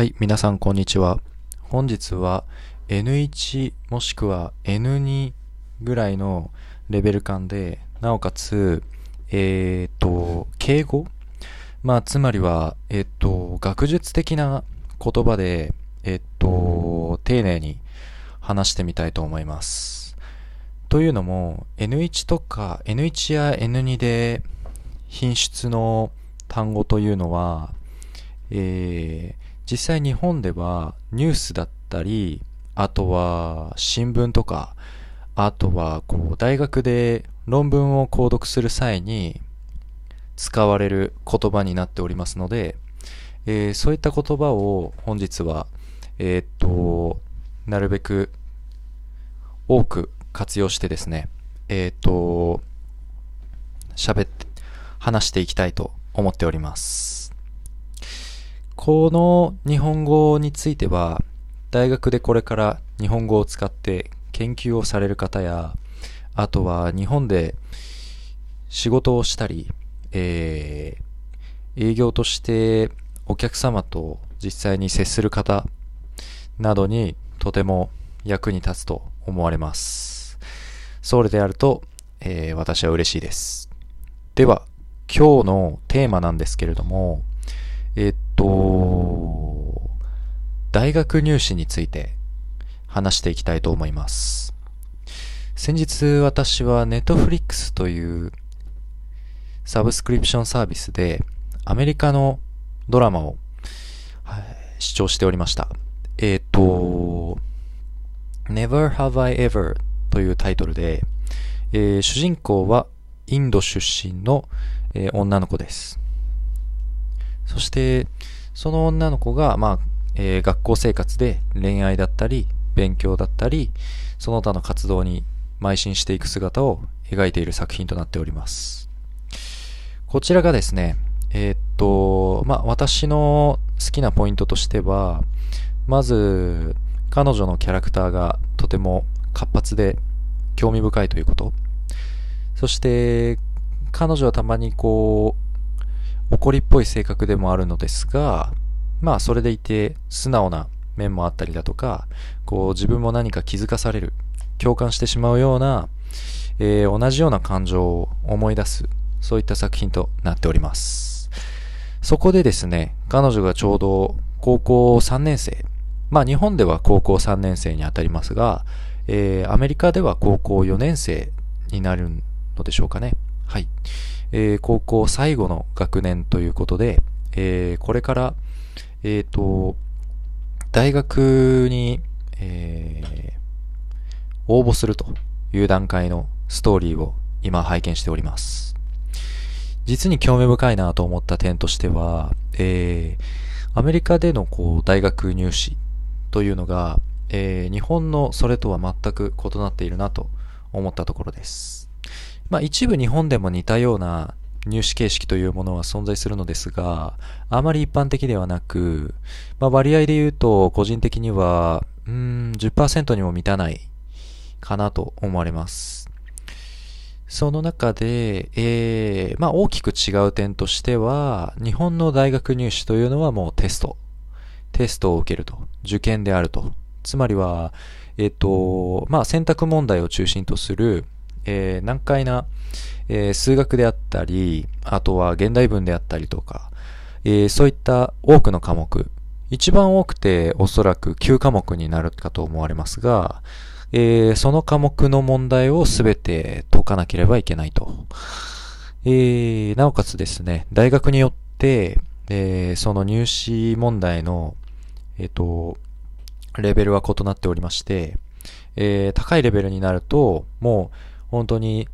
はい、皆さんこんにちは。本日は N1 もしくは N2 ぐらいのレベル感で、なおかつ、えっ、と、敬語？まあ、つまりは、えっ、と、学術的な言葉で、えっ、と、丁寧に話してみたいと思います。というのも、N1 とか N1 や N2 で品質の単語というのは、えー実際日本ではニュースだったり、あとは新聞とか、あとはこう大学で論文を購読する際に使われる言葉になっておりますので、えーそういった言葉を本日は、えーっと、なるべく多く活用してですね、えーっと、喋って、話していきたいと思っております。この日本語については、大学でこれから日本語を使って研究をされる方や、あとは日本で仕事をしたり、えー営業としてお客様と実際に接する方などにとても役に立つと思われます。それであると、えー私は嬉しいです。では、今日のテーマなんですけれども、えっと、大学入試について話していきたいと思います。先日私は Netflix というサブスクリプションサービスでアメリカのドラマを、はい視聴しておりました。えっと、Never Have I Ever というタイトルで、えー主人公はインド出身の、えー女の子です。そして、その女の子が、まあ、えー学校生活で恋愛だったり、勉強だったり、その他の活動に邁進していく姿を描いている作品となっております。こちらがですね、えーっと、まあ、私の好きなポイントとしては、まず、彼女のキャラクターがとても活発で興味深いということ。そして、彼女はたまにこう、怒りっぽい性格でもあるのですが、まあそれでいて素直な面もあったりだとか、こう自分も何か気づかされる、共感してしまうような、えー同じような感情を思い出す、そういった作品となっております。そこでですね、彼女がちょうど高校3年生、まあ日本では高校3年生にあたりますが、えーアメリカでは高校4年生になるのでしょうかね。はい。えー高校最後の学年ということで、えーこれから、えっ、と、大学に、えー応募するという段階のストーリーを今拝見しております。実に興味深いなと思った点としては、えーアメリカでのこう大学入試というのが、えー日本のそれとは全く異なっているなと思ったところです。まあ一部日本でも似たような入試形式というものは存在するのですが、あまり一般的ではなく、まあ割合で言うと個人的には、うーん、10%にも満たないかなと思われます。その中で、えー、まあ大きく違う点としては、日本の大学入試というのはもうテスト。テストを受けると。受験であると。つまりは、えっ、と、まあ選択問題を中心とする、えー難解な、えー数学であったり、あとは現代文であったりとか、えーそういった多くの科目、一番多くておそらく9科目になるかと思われますが、えーその科目の問題をすべて解かなければいけないと。えーなおかつですね、大学によって、えーその入試問題の、えっ、と、レベルは異なっておりまして、え高いレベルになると、もう本当に、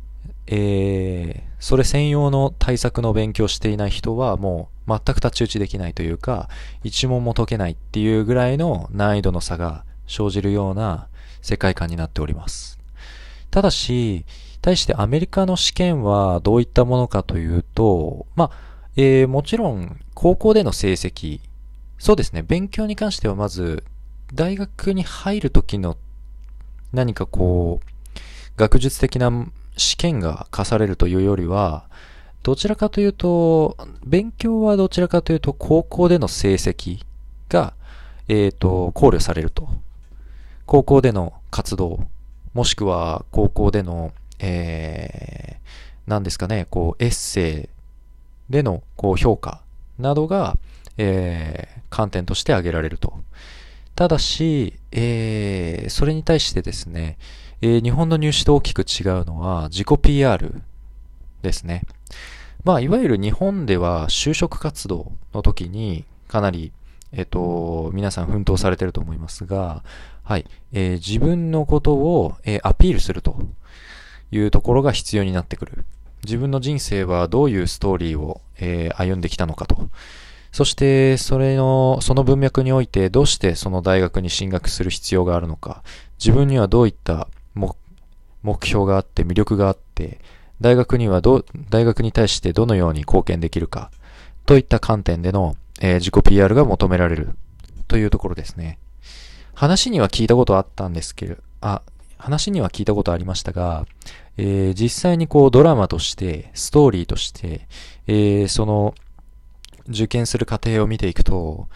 えーそれ専用の対策の勉強していない人はもう全く太刀打ちできないというか、一問も解けないっていうぐらいの難易度の差が生じるような世界観になっております。ただし、対してアメリカの試験はどういったものかというと、まあ、えーもちろん高校での成績、そうですね、勉強に関してはまず、大学に入る時の何かこう、学術的な試験が課されるというよりは、どちらかというと、勉強はどちらかというと高校での成績が、えっ、と、考慮されると。高校での活動、もしくは高校での、えー、何ですかね、こう、エッセイでの、こう、評価などが、えー、観点として挙げられると。ただし、えー、それに対してですね、えー、日本の入試と大きく違うのは自己 PR ですね。まあ、いわゆる日本では就職活動の時にかなり、えっ、と、皆さん奮闘されてると思いますが、はい、えー、自分のことを、えー、アピールするというところが必要になってくる。自分の人生はどういうストーリーを、えー、歩んできたのかと。そして、それの、その文脈において、どうしてその大学に進学する必要があるのか。自分にはどういった目標があって魅力があって、大学にはど、大学に対してどのように貢献できるか、といった観点での、えー、自己 PR が求められる、というところですね。話には聞いたことあったんですけど、あ、話には聞いたことありましたが、えー、実際にこうドラマとして、ストーリーとして、えー、その、受験する過程を見ていくと、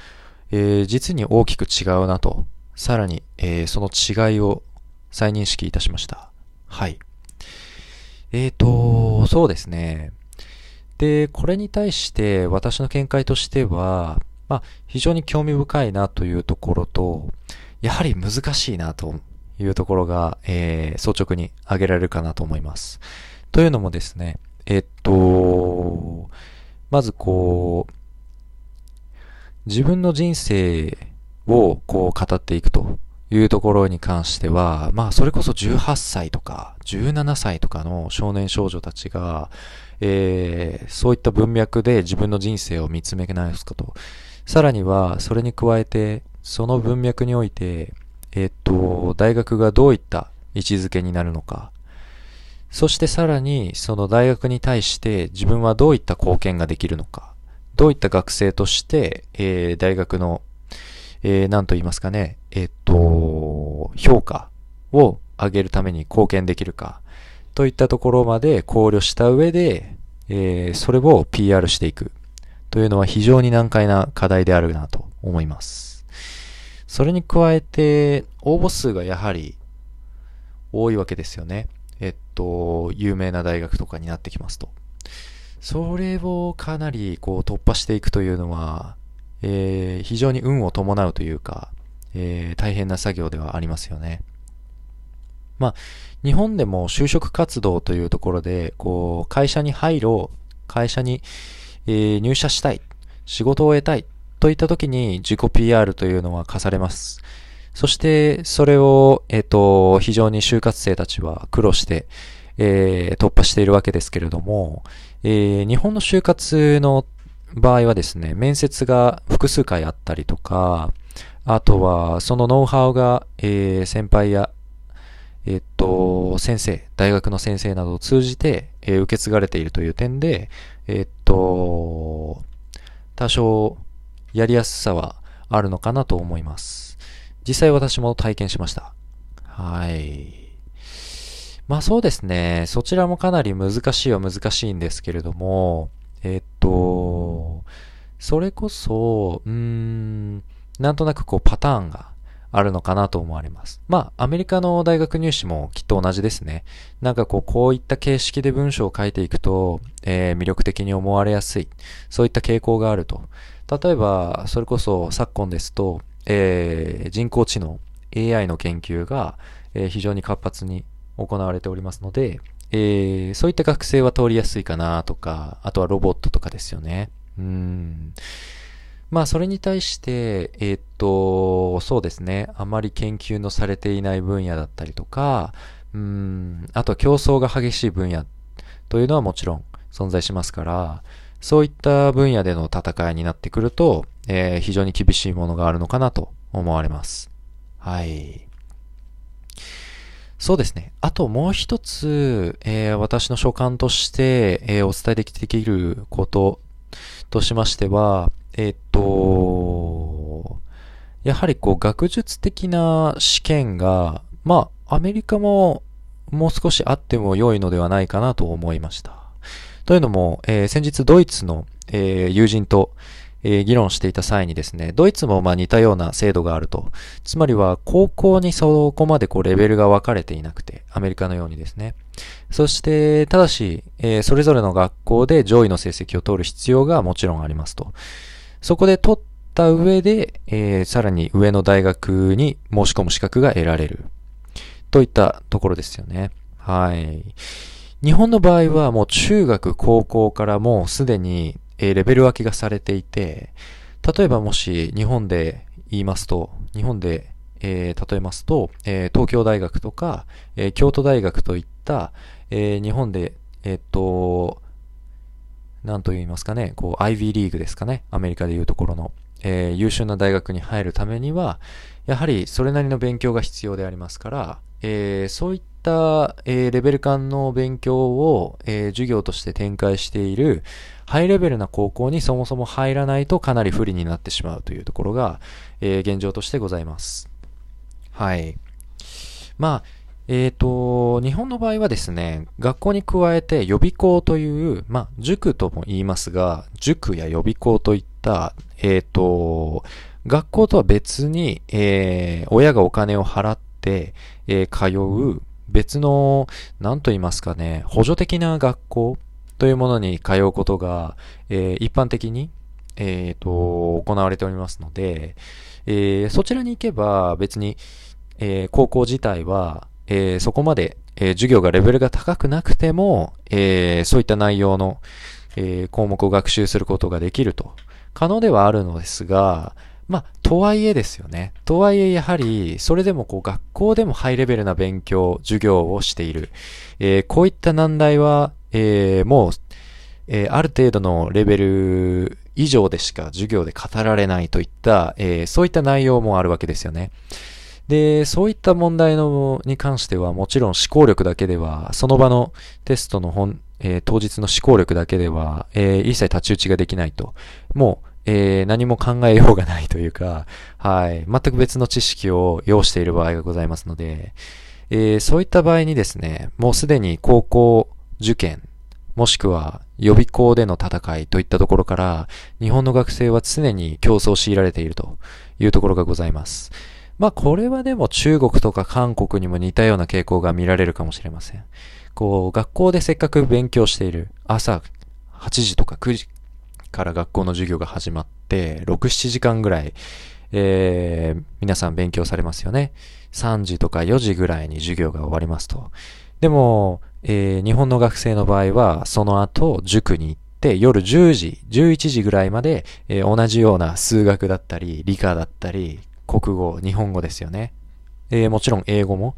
えー、実に大きく違うなと、さらに、えー、その違いを再認識いたしました。はい。えーと、そうですね。で、これに対して私の見解としては、まあ、非常に興味深いなというところと、やはり難しいなというところが、えー、率直に挙げられるかなと思います。というのもですね、えっと、まずこう、自分の人生をこう語っていくというところに関しては、まあそれこそ18歳とか17歳とかの少年少女たちが、えー、そういった文脈で自分の人生を見つめ直すこと。さらにはそれに加えて、その文脈において、えー、っと、大学がどういった位置づけになるのか。そしてさらにその大学に対して自分はどういった貢献ができるのか。どういった学生として、えー、大学のえー、なんと言いますかね、えっと、評価を上げるために貢献できるか、といったところまで考慮した上で、えー、それを PR していくというのは非常に難解な課題であるなと思います。それに加えて、応募数がやはり多いわけですよね。えっと、有名な大学とかになってきますと。それをかなりこう突破していくというのは、えー、非常に運を伴うというか、えー、大変な作業ではありますよね。まあ、日本でも就職活動というところで、こう、会社に入ろう、会社に、えー、入社したい、仕事を得たい、といった時に自己 PR というのは課されます。そして、それを、えっ、ー、と、非常に就活生たちは苦労して、えー、突破しているわけですけれども、えー、日本の就活の場合はですね、面接が複数回あったりとか、あとは、そのノウハウが、えー、先輩や、えっと、先生、大学の先生などを通じて、えー、受け継がれているという点で、えっと、多少、やりやすさはあるのかなと思います。実際私も体験しました。はい。まあそうですね。そちらもかなり難しいは難しいんですけれども、えっと、それこそ、うーん、なんとなくこうパターンがあるのかなと思われます。まあ、アメリカの大学入試もきっと同じですね。なんかこう、こういった形式で文章を書いていくと、えー、魅力的に思われやすい。そういった傾向があると。例えば、それこそ昨今ですと、えー、人工知能、AI の研究が、えー、非常に活発に行われておりますので、えー、そういった学生は通りやすいかなとか、あとはロボットとかですよね。うん。まあ、それに対して、えー、っと、そうですね。あまり研究のされていない分野だったりとか、うん、あと競争が激しい分野というのはもちろん存在しますから、そういった分野での戦いになってくると、えー、非常に厳しいものがあるのかなと思われます。はい。そうですね。あともう一つ、えー、私の所感として、えー、お伝えできていることとしましては、え、っと、やはりこう学術的な試験が、まあ、アメリカももう少しあっても良いのではないかなと思いました。というのも、えー、先日ドイツの、えー、友人と、えー、議論していた際にですね、ドイツもまあ似たような制度があると。つまりは、高校にそこまでこうレベルが分かれていなくて、アメリカのようにですね。そして、ただし、えー、それぞれの学校で上位の成績を取る必要がもちろんありますと。そこで取った上で、えー、さらに上の大学に申し込む資格が得られる。といったところですよね。はい。日本の場合はもう中学、高校からもうすでにえレベル分けがされていて、例えばもし日本で言いますと、日本で、えー、例えますと、えー、東京大学とか、えー、京都大学といった、え日本で、えっと、なんと言いますかね、こう、IV リーグですかね、アメリカでいうところの、えー優秀な大学に入るためには、やはりそれなりの勉強が必要でありますから、えそういった、えレベル間の勉強を、え授業として展開している、ハイレベルな高校にそもそも入らないとかなり不利になってしまうというところが、え、現状としてございます。はい。まあ、えっ、ー、と、日本の場合はですね、学校に加えて予備校という、まあ、塾とも言いますが、塾や予備校といった、えっ、ー、と、学校とは別に、えー、親がお金を払って、えー、通う別の、なんと言いますかね、補助的な学校というものに通うことが、えー、一般的に、えっ、ー、と、行われておりますので、えー、そちらに行けば別に、え高校自体は、えそこまで、え授業がレベルが高くなくても、えそういった内容の、え項目を学習することができると、可能ではあるのですが、まあ、とはいえですよね。とはいえ、やはり、それでもこう、学校でもハイレベルな勉強、授業をしている。え、こういった難題は、え、もう、え、ある程度のレベル以上でしか授業で語られないといった、え、そういった内容もあるわけですよね。で、そういった問題のに関してはもちろん思考力だけでは、その場のテストの本、えー、当日の思考力だけでは、えー、一切太刀打ちができないと。もう、えー、何も考えようがないというか、はい、全く別の知識を要している場合がございますので、え、そういった場合にですね、もうすでに高校受験、もしくは予備校での戦いといったところから、日本の学生は常に競争を強いられているというところがございます。まあこれはでも中国とか韓国にも似たような傾向が見られるかもしれません。こう、学校でせっかく勉強している朝8時とか9時から学校の授業が始まって、6、7時間ぐらい、えー、皆さん勉強されますよね。3時とか4時ぐらいに授業が終わりますと。でも、えー、日本の学生の場合は、その後、塾に行って、夜10時、11時ぐらいまで、えー、同じような数学だったり、理科だったり、国語、日本語ですよね。えー、もちろん英語も、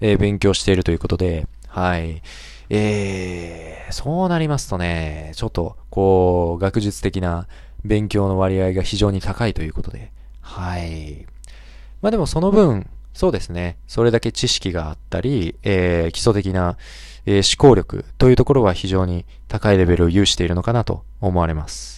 えー、勉強しているということで、はい。えー、そうなりますとね、ちょっと、こう、学術的な勉強の割合が非常に高いということで、はい。まあでもその分、そうですね。それだけ知識があったり、えー、基礎的な、えー、思考力というところは非常に高いレベルを有しているのかなと思われます。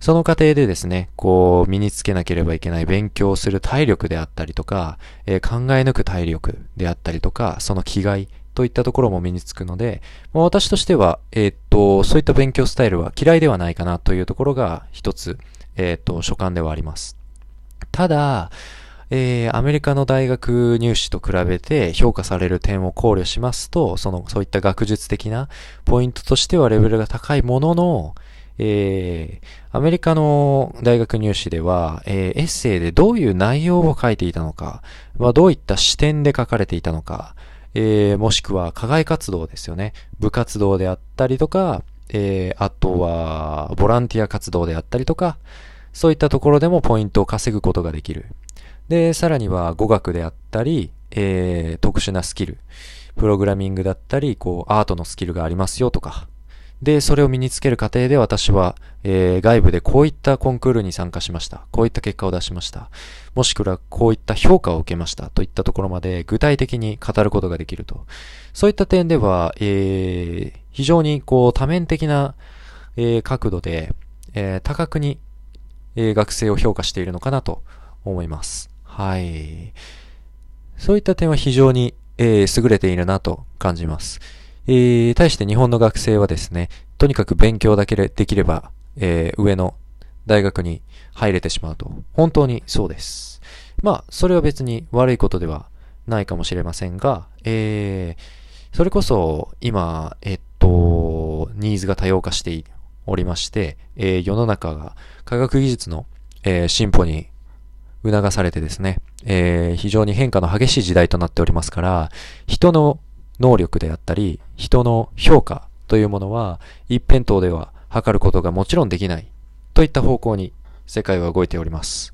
その過程でですね、こう、身につけなければいけない勉強する体力であったりとか、えー、考え抜く体力であったりとか、その気概といったところも身につくので、まあ、私としては、えー、っと、そういった勉強スタイルは嫌いではないかなというところが一つ、えー、っと、所感ではあります。ただ、えー、アメリカの大学入試と比べて評価される点を考慮しますと、その、そういった学術的なポイントとしてはレベルが高いものの、えー、アメリカの大学入試では、えー、エッセイでどういう内容を書いていたのか、まあ、どういった視点で書かれていたのか、えー、もしくは課外活動ですよね。部活動であったりとか、えー、あとは、ボランティア活動であったりとか、そういったところでもポイントを稼ぐことができる。で、さらには語学であったり、えー、特殊なスキル、プログラミングだったり、こう、アートのスキルがありますよとか。で、それを身につける過程で私は、えー、外部でこういったコンクールに参加しました。こういった結果を出しました。もしくはこういった評価を受けました。といったところまで具体的に語ることができると。そういった点では、えー、非常にこう多面的な、えー、角度で、えー、多角に、えー、学生を評価しているのかなと思います。はい。そういった点は非常に、えー、優れているなと感じます。えー、対して日本の学生はですね、とにかく勉強だけでできれば、えー、上の大学に入れてしまうと。本当にそうです。まあ、それは別に悪いことではないかもしれませんが、えー、それこそ今、えっと、ニーズが多様化しておりまして、えー、世の中が科学技術の、えー、進歩に促されてですね、えー、非常に変化の激しい時代となっておりますから、人の能力であったり、人の評価というものは一辺倒では測ることがもちろんできないといった方向に世界は動いております。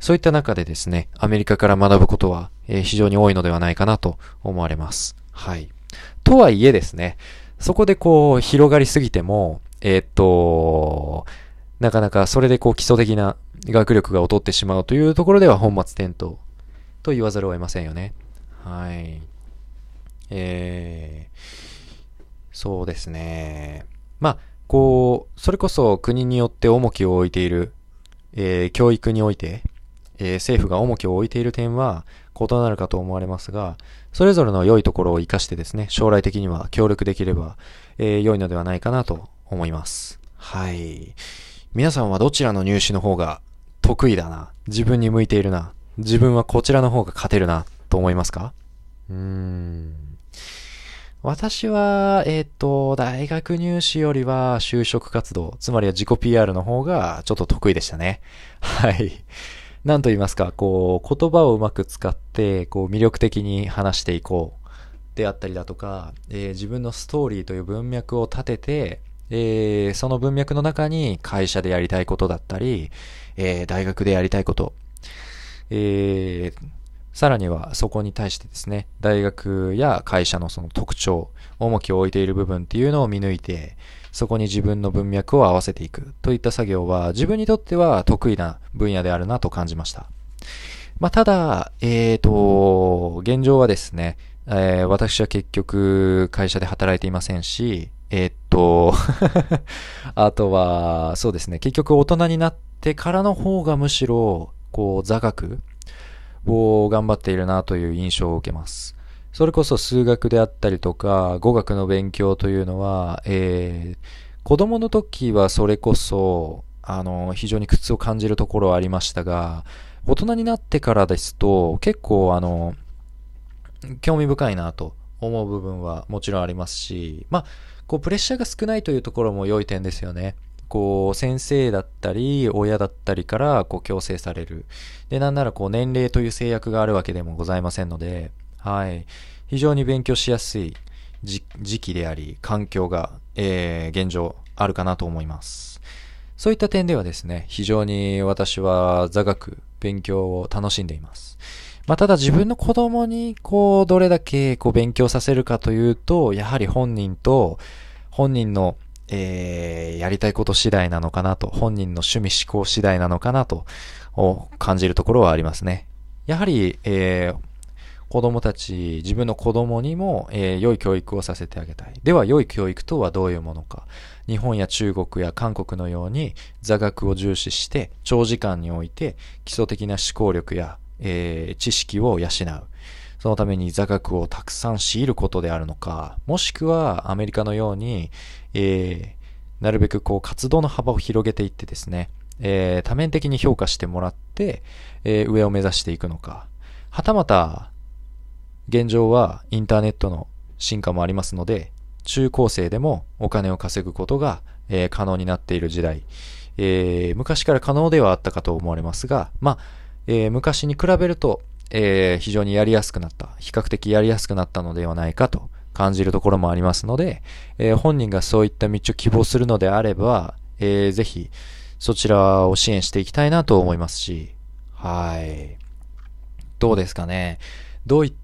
そういった中でですね、アメリカから学ぶことは、えー、非常に多いのではないかなと思われます。はい。とはいえですね、そこでこう広がりすぎても、えー、っと、なかなかそれでこう基礎的な学力が劣ってしまうというところでは本末転倒と言わざるを得ませんよね。はい。えー、そうですね。まあ、こう、それこそ国によって重きを置いている、えー、教育において、えー、政府が重きを置いている点は異なるかと思われますが、それぞれの良いところを活かしてですね、将来的には協力できれば、えー、良いのではないかなと思います。はい。皆さんはどちらの入試の方が得意だな、自分に向いているな、自分はこちらの方が勝てるな、と思いますか？うーん。私は、えっ、ー、と、大学入試よりは就職活動、つまりは自己 PR の方がちょっと得意でしたね。はい。なんと言いますか、こう、言葉をうまく使って、こう、魅力的に話していこう。であったりだとか、えー、自分のストーリーという文脈を立てて、えー、その文脈の中に会社でやりたいことだったり、えー、大学でやりたいこと、えー、さらにはそこに対してですね、大学や会社のその特徴、重きを置いている部分っていうのを見抜いて、そこに自分の文脈を合わせていくといった作業は自分にとっては得意な分野であるなと感じました。まあ、ただ、えーと、現状はですね、えー、私は結局会社で働いていませんし、えー、っ とあとは、そうですね、結局大人になってからの方がむしろ、こう、座学を頑張っているなという印象を受けます。それこそ数学であったりとか、語学の勉強というのは、えー、子供の時はそれこそ、あの、非常に苦痛を感じるところはありましたが、大人になってからですと、結構あの、興味深いなと思う部分はもちろんありますし、まあ、こう、プレッシャーが少ないというところも良い点ですよね。こう、先生だったり、親だったりから、こう、強制される。で、なんなら、こう、年齢という制約があるわけでもございませんので、はい。非常に勉強しやすい時期であり、環境が、えー、現状あるかなと思います。そういった点ではですね、非常に私は座学、勉強を楽しんでいます。まあ、ただ自分の子供に、こう、どれだけ、こう、勉強させるかというと、やはり本人と、本人の、えー、やりたいこと次第なのかなと、本人の趣味思考次第なのかなと、を感じるところはありますね。やはり、えー、子供たち、自分の子供にも、えー、良い教育をさせてあげたい。では、良い教育とはどういうものか。日本や中国や韓国のように座学を重視して、長時間において基礎的な思考力やえー、知識を養う。そのために座学をたくさん強いることであるのか、もしくはアメリカのように、えー、なるべくこう活動の幅を広げていってですね、えー、多面的に評価してもらって、えー、上を目指していくのか。はたまた、現状はインターネットの進化もありますので、中高生でもお金を稼ぐことが、えー、可能になっている時代、えー、昔から可能ではあったかと思われますが、まあ、えー、昔に比べると、えー、非常にやりやすくなった、比較的やりやすくなったのではないかと感じるところもありますので、えー、本人がそういった道を希望するのであれば、えー、ぜひそちらを支援していきたいなと思いますし、はい。どうですかね。どうい、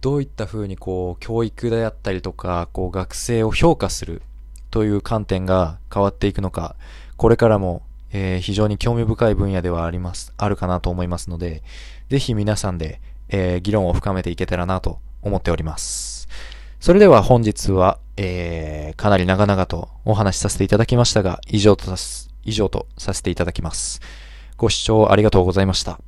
どういった風にこう、教育であったりとか、こう、学生を評価するという観点が変わっていくのか、これからもえー、非常に興味深い分野ではあります、あるかなと思いますので、ぜひ皆さんで、えー、議論を深めていけたらなと思っております。それでは本日は、えー、かなり長々とお話しさせていただきましたが、以上とさ、以上とさせていただきます。ご視聴ありがとうございました。